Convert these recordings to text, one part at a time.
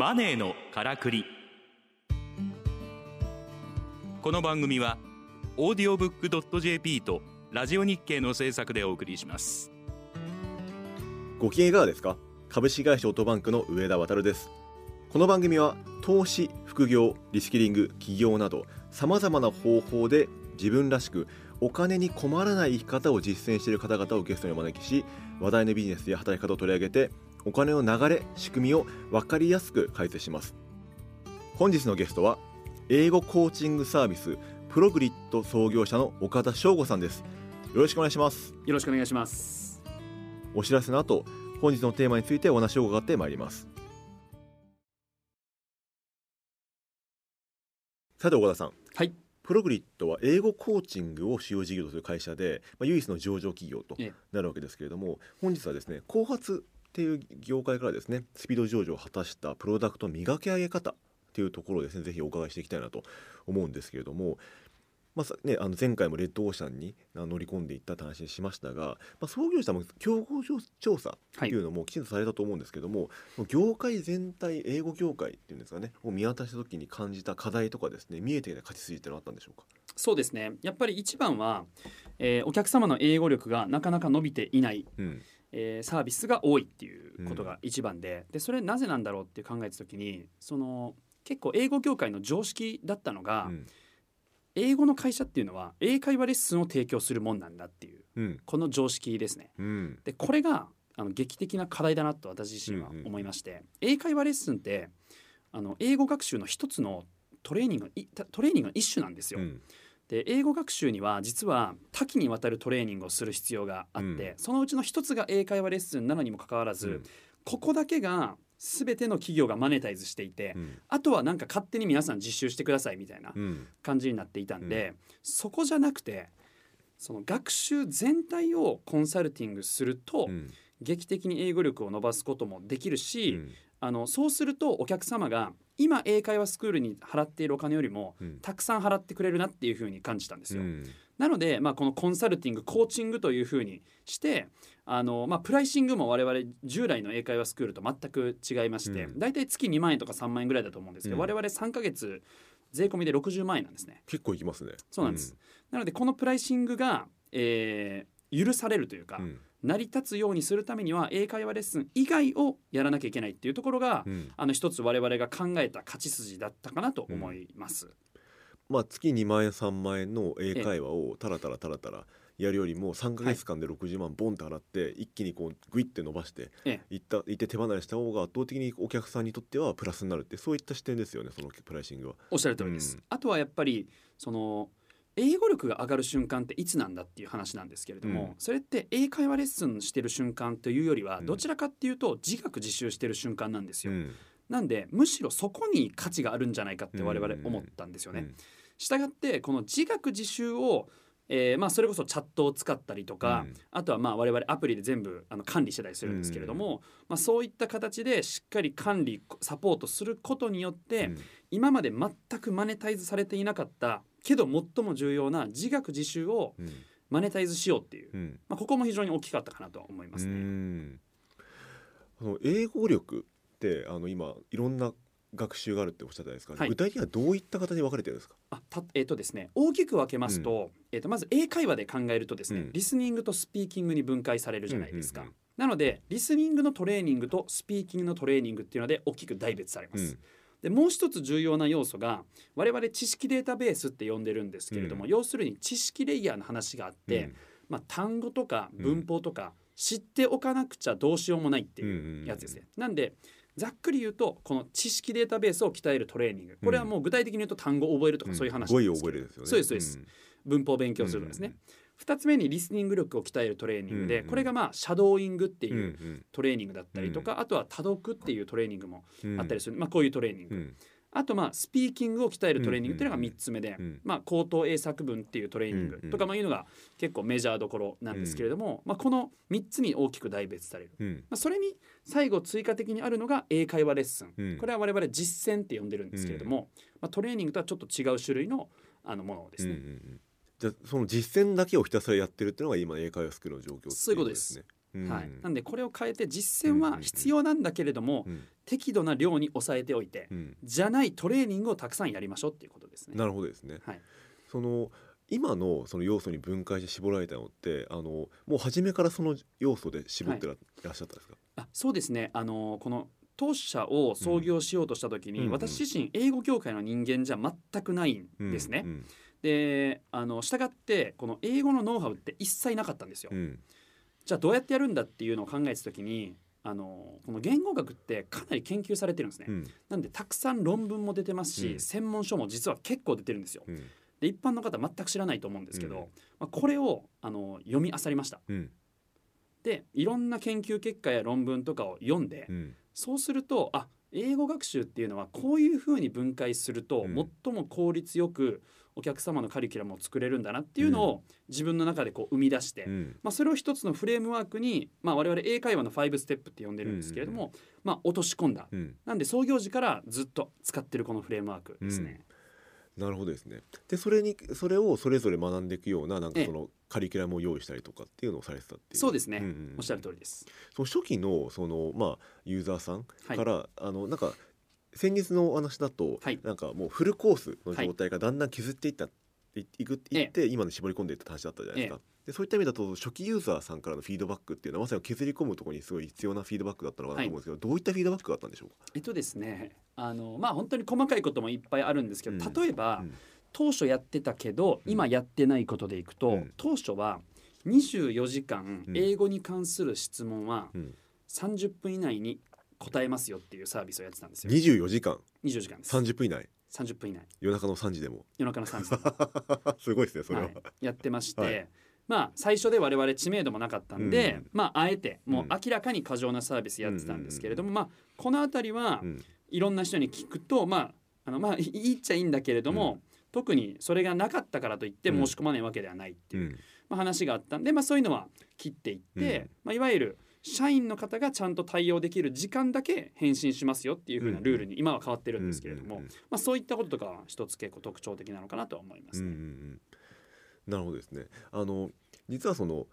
マネーのからくり。この番組はオーディオブックドット JP とラジオ日経の制作でお送りします。ご機嫌いかがですか？株式会社オートバンクの上田渉です。この番組は投資副業リスキリング起業などさまざまな方法で自分らしくお金に困らない生き方を実践している方々をゲストにお招きし話題のビジネスや働き方を取り上げてお金の流れ仕組みを分かりやすく解説します。本日のゲストは英語コーチングサービスプログリッド創業者の岡田翔吾さんです。よろしくお願いします。よろしくお願いします。お知らせの後本日のテーマについてお話を伺ってまいります。さて岡田さん。はい。プログリッドは英語コーチングを主要事業とする会社で、まあ、唯一の上場企業とええ。なるわけですけれども本日はですね後発っていう業界からですねスピード上場を果たしたプロダクト磨き上げ方っていうところをですねぜひお伺いしていきたいなと思うんですけれども、まあさね、あの前回もレッドオーシャンにあ乗り込んでいったって話にしましたが、まあ、創業者も競合調査っていうのもきちんとされたと思うんですけども、業界全体英語業界っていうんですかねを見渡した時に感じた課題とかですね見えてきた勝ち筋ってのはあったんでしょうか？そうですね。やっぱり一番は、えーお客様の英語力がなかなか伸びていない、うんえーサービスが多いっていうことが一番で,、でそれなぜなんだろうって考えた時にその結構英語業界の常識だったのが、うん。英語の会社っていうのは英会話レッスンを提供するもんなんだっていううん。この常識ですね。うん。でこれがあの劇的な課題だなと私自身は思いまして、英会話レッスンってあの英語学習の一つのトレーニングいトレーニングの一種なんですよ。うんで英語学習には実は多岐にわたるトレーニングをする必要があって、そのうちの一つが英会話レッスンなのにもかかわらず、うん。ここだけが全ての企業がマネタイズしていて、うん。あとはなんか勝手に皆さん実習してくださいみたいなうん。感じになっていたんで、そこじゃなくてその学習全体をコンサルティングすると、うん。劇的に英語力を伸ばすこともできるし、うん。あのそうするとお客様が今英会話スクールに払っているお金よりもうん。たくさん払ってくれるなっていうふうに感じたんですよ。うん。なので、まあ、このコンサルティングコーチングというふうにしてあの、まあ、プライシングも我々従来の英会話スクールと全く違いまして、うん。大体月2万円とか3万円ぐらいだと思うんですけど、うん。我々3ヶ月税込みで60万円なんですね。結構いきますね。そうなんです、なのでこのプライシングが、えー許されるというか、うん成り立つようにするためには英会話レッスン以外をやらなきゃいけないっていうところが、うんあの一つ我々が考えた勝ち筋だったかなと思います。まあ月2万円3万円の英会話をタラタラタラタラやるよりも3か月間で60万ボンって払って一気にこうグイって伸ばしてええいったいって手離れした方が圧倒的にお客さんにとってはプラスになるってそういった視点ですよねそのプライシングは。おっしゃる通りです。うんあとはやっぱりその英語力が上がる瞬間っていつなんだっていう話なんですけれども、うん。それって英会話レッスンしてる瞬間というよりはうん。どちらかっていうと自学自習してる瞬間なんですよ。うん。なんでむしろそこに価値があるんじゃないかって我々思ったんですよね。したがってこの自学自習をえーまあ、それこそチャットを使ったりとか、うん。あとはまあ我々アプリで全部あの管理してたりするんですけれども、まあ、そういった形でしっかり管理サポートすることによって、うん。今まで全くマネタイズされていなかったけど最も重要な自学自習をうん。マネタイズしようっていう、うん。まあ、ここも非常に大きかったかなと思いますうね。ん。あの英語力ってあの今いろんな学習があるっておっしゃったじゃないですか、はい。具体的にはどういった形で分かれてるんですか、あたえっ、とですね大きく分けますと,、えっとまず英会話で考えるとですね、うん。リスニングとスピーキングに分解されるじゃないですか。うんうんうんなのでリスニングのトレーニングとスピーキングのトレーニングっていうので大きく大別されます。うんでもう一つ重要な要素が我々知識データベースって呼んでるんですけれども、う要するに知識レイヤーの話があって、うん。まあ、単語とか文法とか知っておかなくちゃどうしようもないっていうやつですね。なんでざっくり言うとこの知識データベースを鍛えるトレーニング。これはもう具体的に言うと単語を覚えるとかそういう話語彙をなん。ですけど覚えるですよね。そうですそうです。文法を勉強するとかですね。2つ目にリスニング力を鍛えるトレーニングで、これがまあシャドーイングってうんいううんトレーニングだったりとか、あとは多読っていうトレーニングもうん。あったりする、まあ、こういうトレーニング、うん。あとまあスピーキングを鍛えるトレーニングっていうのがうんうんうん。3つ目で、うんまあ、口頭英作文っていうトレーニングとかまあいうのが結構メジャーどころなんですけれども、まあ、この3つに大きく大別される。うん。まあ、それに最後追加的にあるのが英会話レッスン、うん。これは我々実践って呼んでるんですけれども、まあ、トレーニングとはちょっと違う種類のあのものですね。うんうんうんじゃあその実践だけをひたすらやってるっていうのが今の英会話スクールの状況ってそういうことです。うん。はい、なんでこれを変えて実践は必要なんだけれども、うん。適度な量に抑えておいて、うん。じゃないトレーニングをたくさんやりましょうっていうことですね。なるほどですね。はい、その今のその要素に分解して絞られたのってあのもう初めからその要素で絞ってら,、っしゃったんですか？あそうですね。あのこの当社を創業しようとした時に、うん私自身英語業界の人間じゃ全くないんですね。うんであの従ってこの英語のノウハウって一切なかったんですよ。うんじゃあどうやってやるんだっていうのを考えた時にあのこの言語学ってかなり研究されてるんですね。うんなんでたくさん論文も出てますし、うん専門書も実は結構出てるんですよ。うんで一般の方全く知らないと思うんですけど、うんまあ、これをあの読み漁りました。うんでいろんな研究結果や論文とかを読んで、うんそうするとあ英語学習っていうのはこういうふうに分解すると、うん最も効率よくお客様のカリキュラムを作れるんだなっていうのを自分の中でこう生み出して、うん。まあ、それを一つのフレームワークに、まあ、我々英会話の5ステップって呼んでるんですけれども、まあ、落とし込んだ。うん。なんで創業時からずっと使ってるこのフレームワークですね。なるほどですね。でそれにそれをそれぞれ学んでいくようななんかええ。そのカリキュラムを用意したりとかっていうのをされてたっていう。そうですね、んんん。おっしゃる通りです。その初期のそのまあユーザーさんはい。から、あのなんか先日のお話だと、はい。なんかもうフルコースの状態がだんだん削っていった、いいくいって今に絞り込んでいった話だったじゃないですか。でそういった意味だと初期ユーザーさんからのフィードバックっていうのはまさに削り込むところにすごい必要なフィードバックだったのかなと思うんですけど、どういったフィードバックがあったんでしょうか？えっとですねあのまあ本当に細かいこともいっぱいあるんですけど、うん。例えば、うん当初やってたけどうん。今やってないことでいくと、うん。当初は24時間うん。英語に関する質問はうん、30分以内に答えますよっていうサービスをやってたんですよ。24時間。24時間です。30分以内。30分以内。夜中の3時でも。夜中の3時。で すごいですねそれは。はい、やってまして、はい。まあ最初で我々知名度もなかったんで、うん。まああえてもううん。明らかに過剰なサービスやってたんですけれども、まあこの辺りはうん。いろんな人に聞くとまああのまあいいっちゃいいんだけれども、特にそれがなかったからといって申し込まないわけではないっていう、うん。まあ、話があったんで、まあ、そういうのは切っていって、うん。まあ、いわゆる社員の方がちゃんと対応できる時間だけ返信しますよっていう風なルールに今は変わってるんですけれども、うんうんうんまあ、そういったこととかは一つ結構特徴的なのかなとは思いますね。うんうんうんなるほどですね。あの実はその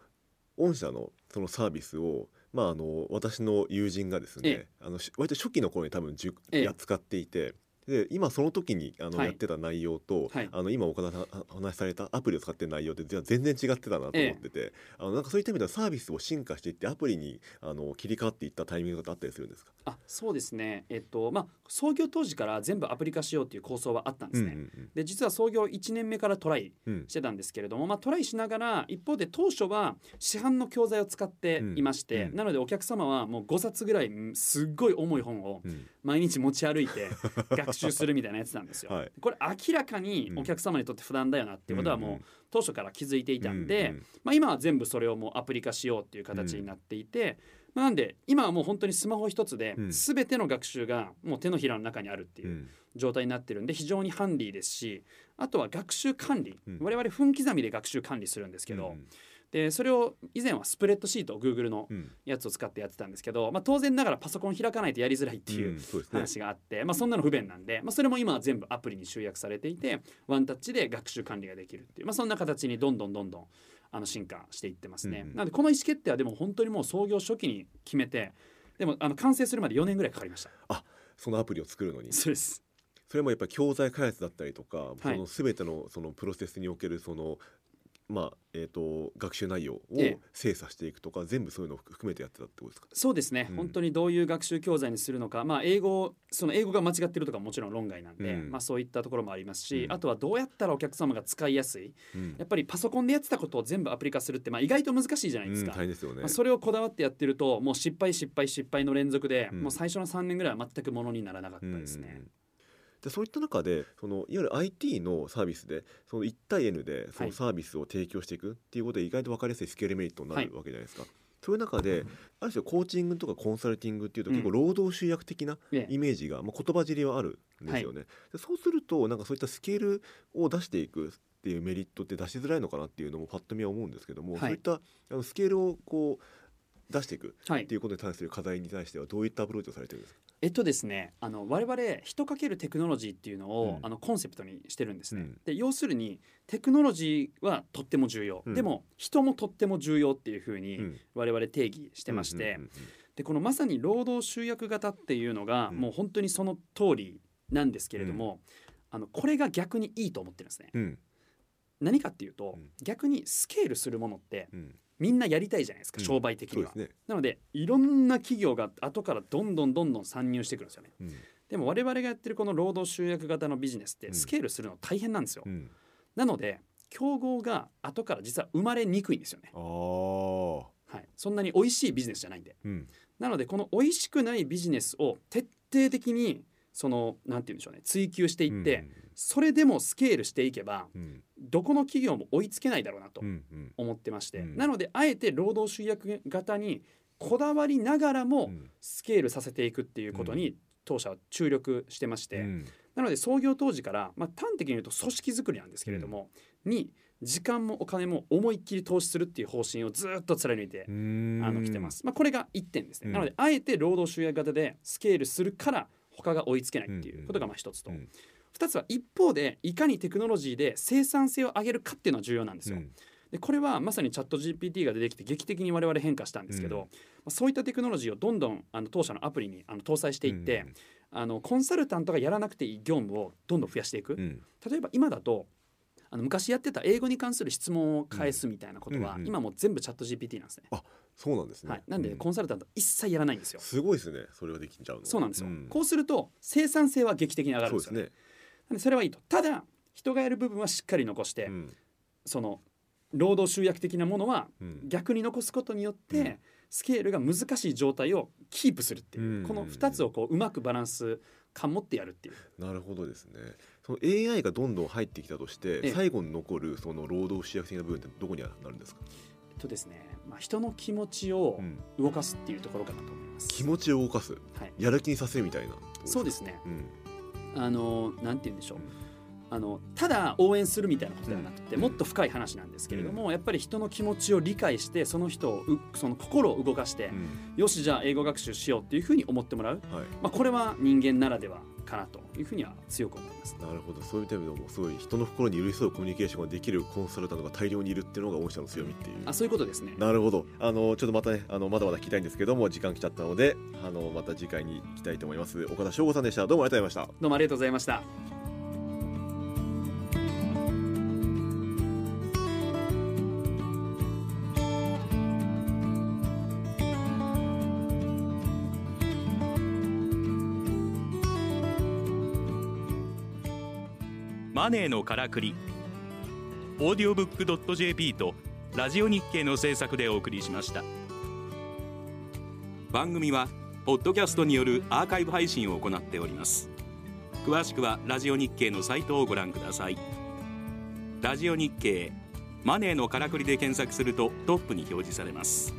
御社のそのサービスをまああの私の友人がですね、えあのし割と初期の頃に多分じゅええや使っていて。で今その時にあの、はい。やってた内容と、はい。あの今岡田さんお話しされたアプリを使ってる内容って実は全然違ってたなと思ってて、あのなんかそういった意味ではサービスを進化していってアプリにあの切り替わっていったタイミングがあったりするんですか？あそうですね。えっとまあ創業当時から全部アプリ化しようっていう構想はあったんですね。うんうんで実は創業1年目からトライうん。うんしてたんですけれども、まあ、トライしながら一方で当初は市販の教材を使っていまして、うんうん。なのでお客様はもう5冊ぐらいうんすっごい重い本をうん毎日持ち歩いて 学習するみたいなやつなんですよ。はい。これ明らかにお客様にとって負担だよなっていうことはもう当初から気づいていたんで、うんうんまあ、今は全部それをもうアプリ化しようっていう形になっていて、まあ、なんで今はもう本当にスマホ一つでうん。全ての学習がもう手のひらの中にあるっていううん。状態になってるんで非常にハンディですしあとは学習管理、うん。我々分刻みで学習管理するんですけど、うんでそれを以前はスプレッドシート Google のうん。やつを使ってやってたんですけど、まあ、当然ながらパソコン開かないとやりづらいっていう話があって、まあ、そんなの不便なんで、まあ、それも今は全部アプリに集約されていてワンタッチで学習管理ができるっていう、まあ、そんな形にどんどんどんどんあの進化していってますね。なのでこの意思決定はでも本当にもう創業初期に決めてでもあの完成するまで4年ぐらいかかりました。そのアプリを作るのに。そうです。それもやっぱり教材開発だったりとか、はい。その全てのそのプロセスにおけるそのまあえー、と学習内容をええ。精査していくとか、全部そういうのを含めてやってたってことですか？そうですね、うん。本当にどういう学習教材にするのか、まあ、英語その英語が間違ってるとかももちろん論外なんで、うん。まあ、そういったところもありますし、うん。あとはどうやったらお客様が使いやすい。うん。やっぱりパソコンでやってたことを全部アプリ化するって、まあ、意外と難しいじゃないですか。うん大変ですよね。まあ、それをこだわってやってるともう失敗失敗失敗の連続で、うん。もう最初の3年ぐらいは全くものにならなかったですね。でそういった中でそのいわゆる IT のサービスでその1対 N でそはい。のサービスを提供していくっていうことで意外と分かりやすいスケールメリットになるはわけじゃないですか。そういう中である種コーチングとかコンサルティングっていうとうん。結構労働集約的なええ。イメージが、まあ、言葉尻はあるんですよね。でそうするとなんかそういったスケールを出していくっていうメリットって出しづらいのかなっていうのもパッと見は思うんですけども、はい。そういったあのスケールをこう出していくはい。っていうことに対する課題に対してはどういったアプローチをされてるんですか？えっとですねあの我々人かけるテクノロジーっていうのを、うん。あのコンセプトにしてるんですね。うん。で要するにテクノロジーはとっても重要、うん。でも人もとっても重要っていうふうにうん。我々定義してまして、でこのまさに労働集約型っていうのが、うん。もう本当にその通りなんですけれども、あのこれが逆にいいと思ってるんですね。何かっていうと、うん逆にスケールするものってうんみんなやりたいじゃないですか、うん商売的には。ねなのでいろんな企業が後からどんどんどんどん参入してくるんですよね。うんでも我々がやってるこの労働集約型のビジネスっうんてスケールするの大変なんですよ。うんなので競合が後から実は生まれにくいんですよね。はい、そんなに美味しいビジネスじゃないんで。うんなのでこの美味しくないビジネスを徹底的にそのなんて言うんでしょうね追求していって、それでもスケールしていけばうん。どこの企業も追いつけないだろうなと思ってまして、うん。なのであえて労働集約型にこだわりながらもうん。スケールさせていくっていうことに当社は注力してまして、うん。なので創業当時から、まあ、端的に言うと組織づくりなんですけれども、に時間もお金も思いっきり投資するっていう方針をずっと貫いてあの来てます。まあ、これが1点ですね。うん。なのであえて労働集約型でスケールするから他が追いつけないっていうことがまあ一つと、うん。二つは一方でいかにテクノロジーで生産性を上げるかっていうのは重要なんですよ。うん。でこれはまさにチャット GPT が出てきて劇的に我々変化したんですけど、うん。まあそういったテクノロジーをどんどんあの当社のアプリにあの搭載していって、あのコンサルタントがやらなくていい業務をどんどん増やしていく。うん。例えば今だとあの昔やってた英語に関する質問を返すみたいなことは、うんうん今もう全部チャット GPT なんですね。そうなんですね。はい、なんでうコンサルタント一切やらないんですよ。すごいですね。それができちゃうのそうなんですよ、ん。こうすると生産性は劇的に上がるんですよ。ね。そうですね。なんでそれはいいと。ただ人がやる部分はしっかり残して、うん。その労働集約的なものはうん。逆に残すことによって、うん。スケールが難しい状態をキープするっていう、うんこの2つをこううまくバランス感持ってやるっていう。なるほどですねその AI がどんどん入ってきたとしてええ。最後に残るその労働主役的な部分ってどこになるんですか？とですね、まあ、人の気持ちをうん。動かすっていうところかなと思います。気持ちを動かす。はい、やる気にさせるみたいなそうですすね。うん。あのなんて言うんでしょう、うん。あのただ応援するみたいなことではなくて、うん。もっと深い話なんですけれども、やっぱり人の気持ちを理解してその人をうその心を動かして、うん。よしじゃあ英語学習しようっていうふうに思ってもらう、はい。まあ、これは人間ならではかなというふうには強く思います。なるほどそういう意味でもすごい人の心に寄り添うコミュニケーションができるコンサルタントが大量にいるっていうのが御社の強みっていうあそういうことですね。なるほどあのちょっとまたねあのまだまだ聞きたいんですけども時間来ちゃったのであのまた次回に行きたいと思います岡田翔吾さんでしたどうもありがとうございましたどうもありがとうございました。マネーのからくり。オーディオブックドット JP とラジオ日経の制作でお送りしました。番組はポッドキャストによるアーカイブ配信を行っております。詳しくはラジオ日経のサイトをご覧ください。ラジオ日経マネーのからくりで検索するとトップに表示されます。